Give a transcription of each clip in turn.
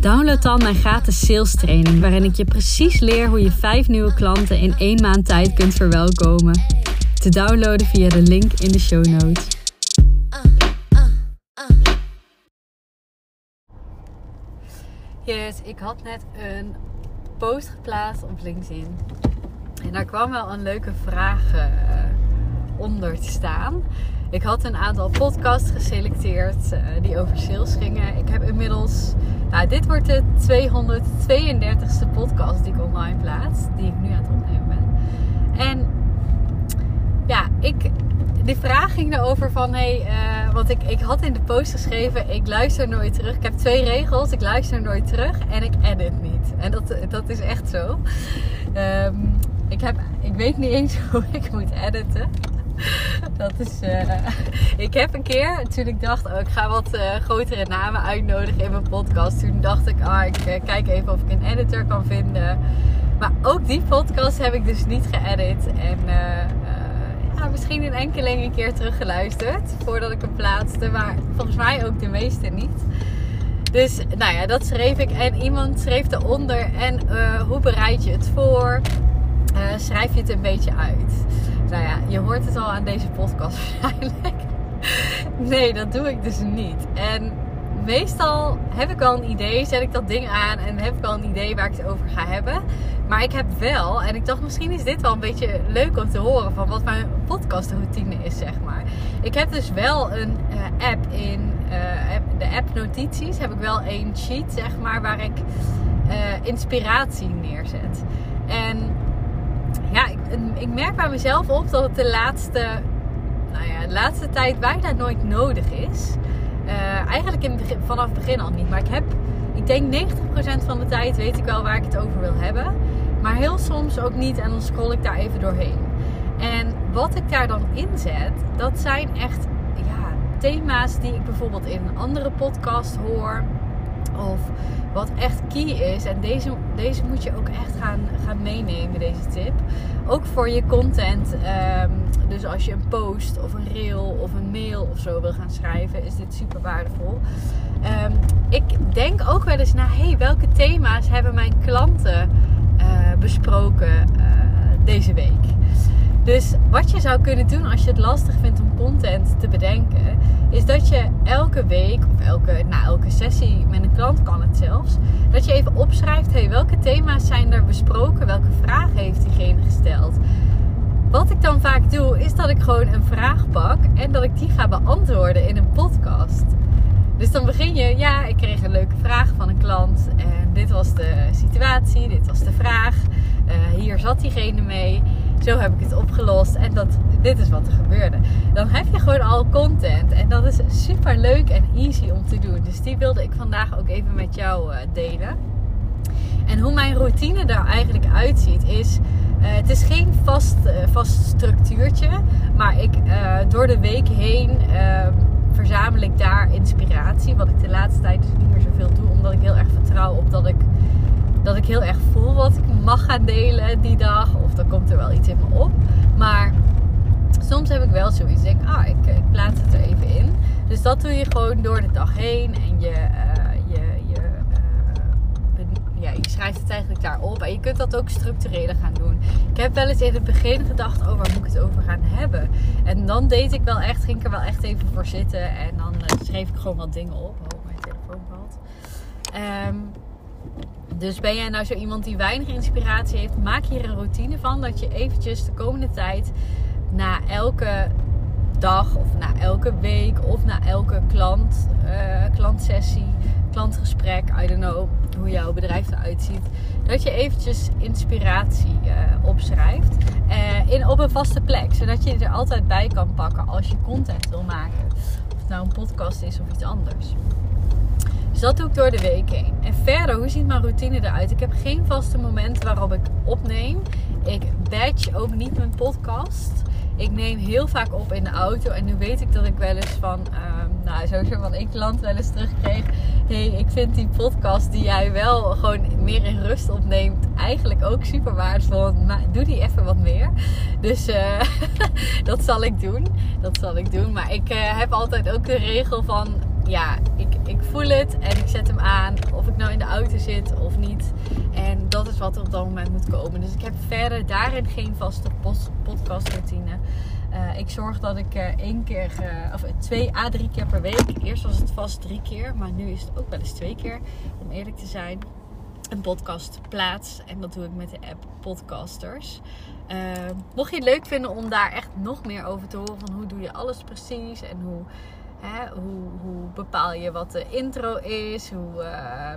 download dan mijn gratis sales training, waarin ik je precies leer hoe je vijf nieuwe klanten in één maand tijd kunt verwelkomen. Te downloaden via de link in de show notes. Yes, ik had net een post geplaatst op LinkedIn. En daar kwam wel een leuke vraag uh, onder te staan. Ik had een aantal podcasts geselecteerd uh, die over sales gingen. Ik heb inmiddels, nou, dit wordt de 232ste podcast die ik online plaats, die ik nu aan het opnemen ben. En ja, ik, die vraag ging erover van, hey, uh, want ik, ik had in de post geschreven, ik luister nooit terug. Ik heb twee regels, ik luister nooit terug en ik edit niet. En dat, dat is echt zo. Um, ik, heb, ik weet niet eens hoe ik moet editen. Dat is. Uh, ik heb een keer, toen ik dacht, oh, ik ga wat uh, grotere namen uitnodigen in mijn podcast. Toen dacht ik, ah, ik uh, kijk even of ik een editor kan vinden. Maar ook die podcast heb ik dus niet geëdit. En ja, misschien een enkeling een keer teruggeluisterd voordat ik hem plaatste. Maar volgens mij ook de meeste niet. Dus nou ja, dat schreef ik. En iemand schreef eronder. En hoe bereid je het voor? schrijf je het een beetje uit? Nou ja, je hoort het al aan deze podcast waarschijnlijk. Nee, dat doe ik dus niet. En meestal heb ik wel een idee, zet ik dat ding aan en heb ik wel een idee waar ik het over ga hebben. Maar ik heb wel, en ik dacht misschien is dit wel een beetje leuk om te horen van wat mijn podcastroutine is, zeg maar. Ik heb dus wel een uh, app in uh, de app notities, heb ik wel een sheet, zeg maar, waar ik uh, inspiratie neerzet. En ja, ik, ik, merk bij mezelf op dat het de laatste, nou ja, de laatste tijd bijna nooit nodig is. Uh, eigenlijk in vanaf het begin al niet. Maar ik heb, ik denk 90% van de tijd weet ik wel waar ik het over wil hebben. Maar heel soms ook niet en dan scroll ik daar even doorheen. En wat ik daar dan inzet, dat zijn echt ja, thema's die ik bijvoorbeeld in een andere podcast hoor. Of wat echt key is. En deze, deze moet je ook echt gaan, gaan meenemen, deze tip. Ook voor je content. Um, dus als je een post of een reel of een mail of zo wil gaan schrijven, is dit super waardevol. Um, ik denk ook wel eens naar, hey, welke thema's hebben mijn klanten uh, besproken uh, deze week? Dus wat je zou kunnen doen als je het lastig vindt om content te bedenken, is dat je elke week of elke, na elke sessie met een klant kan het zelfs, dat je even opschrijft: hey, welke thema's zijn er besproken, welke vragen heeft diegene gesteld. Wat ik dan vaak doe, is dat ik gewoon een vraag pak en dat ik die ga beantwoorden in een podcast. Dus dan begin je, ja, ik kreeg een leuke vraag van een klant en dit was de situatie, dit was de vraag, uh, hier zat diegene mee zo heb ik het opgelost en dat, dit is wat er gebeurde. Dan heb je gewoon al content en dat is super leuk en easy om te doen. Dus die wilde ik vandaag ook even met jou uh, delen. En hoe mijn routine daar eigenlijk uitziet is, uh, het is geen vast, uh, vast structuurtje, maar ik door de week heen verzamel ik daar inspiratie. Wat ik de laatste tijd dus niet meer zoveel doe, omdat ik heel erg vertrouw op dat ik dat ik heel erg voel wat ik gaan delen die dag. Of dan komt er wel iets in me op. Maar soms heb ik wel zoiets. Denk, ah, ik, ik plaats het er even in. Dus dat doe je gewoon door de dag heen. En je, uh, je, je, uh, ja, je schrijft het eigenlijk daarop. En je kunt dat ook structureler gaan doen. Ik heb wel eens in het begin gedacht, oh, waar moet ik het over gaan hebben? En dan deed ik wel echt, ging ik er wel echt even voor zitten. En dan uh, schreef ik gewoon wat dingen op. Oh, mijn telefoon valt. Dus ben jij nou zo iemand die weinig inspiratie heeft, maak hier een routine van dat je eventjes de komende tijd na elke dag of na elke week of na elke klant, uh, klantsessie, klantgesprek, I don't know hoe jouw bedrijf eruit ziet, dat je eventjes inspiratie uh, opschrijft uh, in, op een vaste plek, zodat je er altijd bij kan pakken als je content wil maken. Of het nou een podcast is of iets anders. Dat doe ik door de week heen. En verder, hoe ziet mijn routine eruit? Ik heb geen vaste momenten waarop ik opneem. Ik badge ook niet mijn podcast. Ik neem heel vaak op in de auto. En nu weet ik dat ik wel eens van, um, nou sowieso van één klant wel eens terugkreeg. hey, ik vind die podcast die jij wel gewoon meer in rust opneemt eigenlijk ook super waardevol. Maar doe die even wat meer. Dus uh, dat zal ik doen. Dat zal ik doen. Maar ik uh, heb altijd ook de regel van ja, ik, ik voel het en ik zet hem aan. Of ik nou in de auto zit of niet. En dat is wat er op dat moment moet komen. Dus ik heb verder daarin geen vaste podcastroutine. Uh, ik zorg dat ik uh, één keer, uh, of twee à drie keer per week. Eerst was het vast drie keer, maar nu is het ook wel eens twee keer, om eerlijk te zijn. Een podcast plaats. En dat doe ik met de app Podcasters. mocht je het leuk vinden om daar echt nog meer over te horen, van hoe doe je alles precies en hoe hoe, bepaal je wat de intro is? Hoe, uh,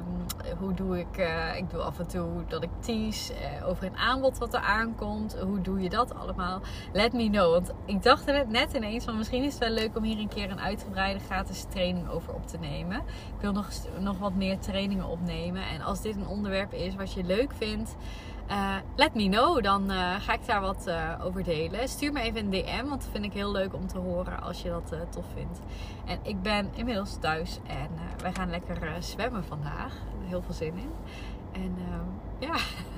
hoe doe ik... Uh, ik doe af en toe dat ik tease uh, over een aanbod wat er aankomt. Hoe doe je dat allemaal? Let me know. Want ik dacht er net ineens van... Misschien is het wel leuk om hier een keer een uitgebreide gratis training over op te nemen. Ik wil nog, nog wat meer trainingen opnemen. En als dit een onderwerp is wat je leuk vindt... Uh, let me know, dan uh, ga ik daar wat uh, over delen. Stuur me even een DM, want dat vind ik heel leuk om te horen als je dat tof vindt. En ik ben inmiddels thuis en wij gaan lekker zwemmen vandaag. Heel veel zin in. En ja,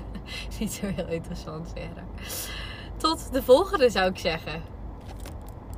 niet zo heel interessant verder. Tot de volgende zou ik zeggen.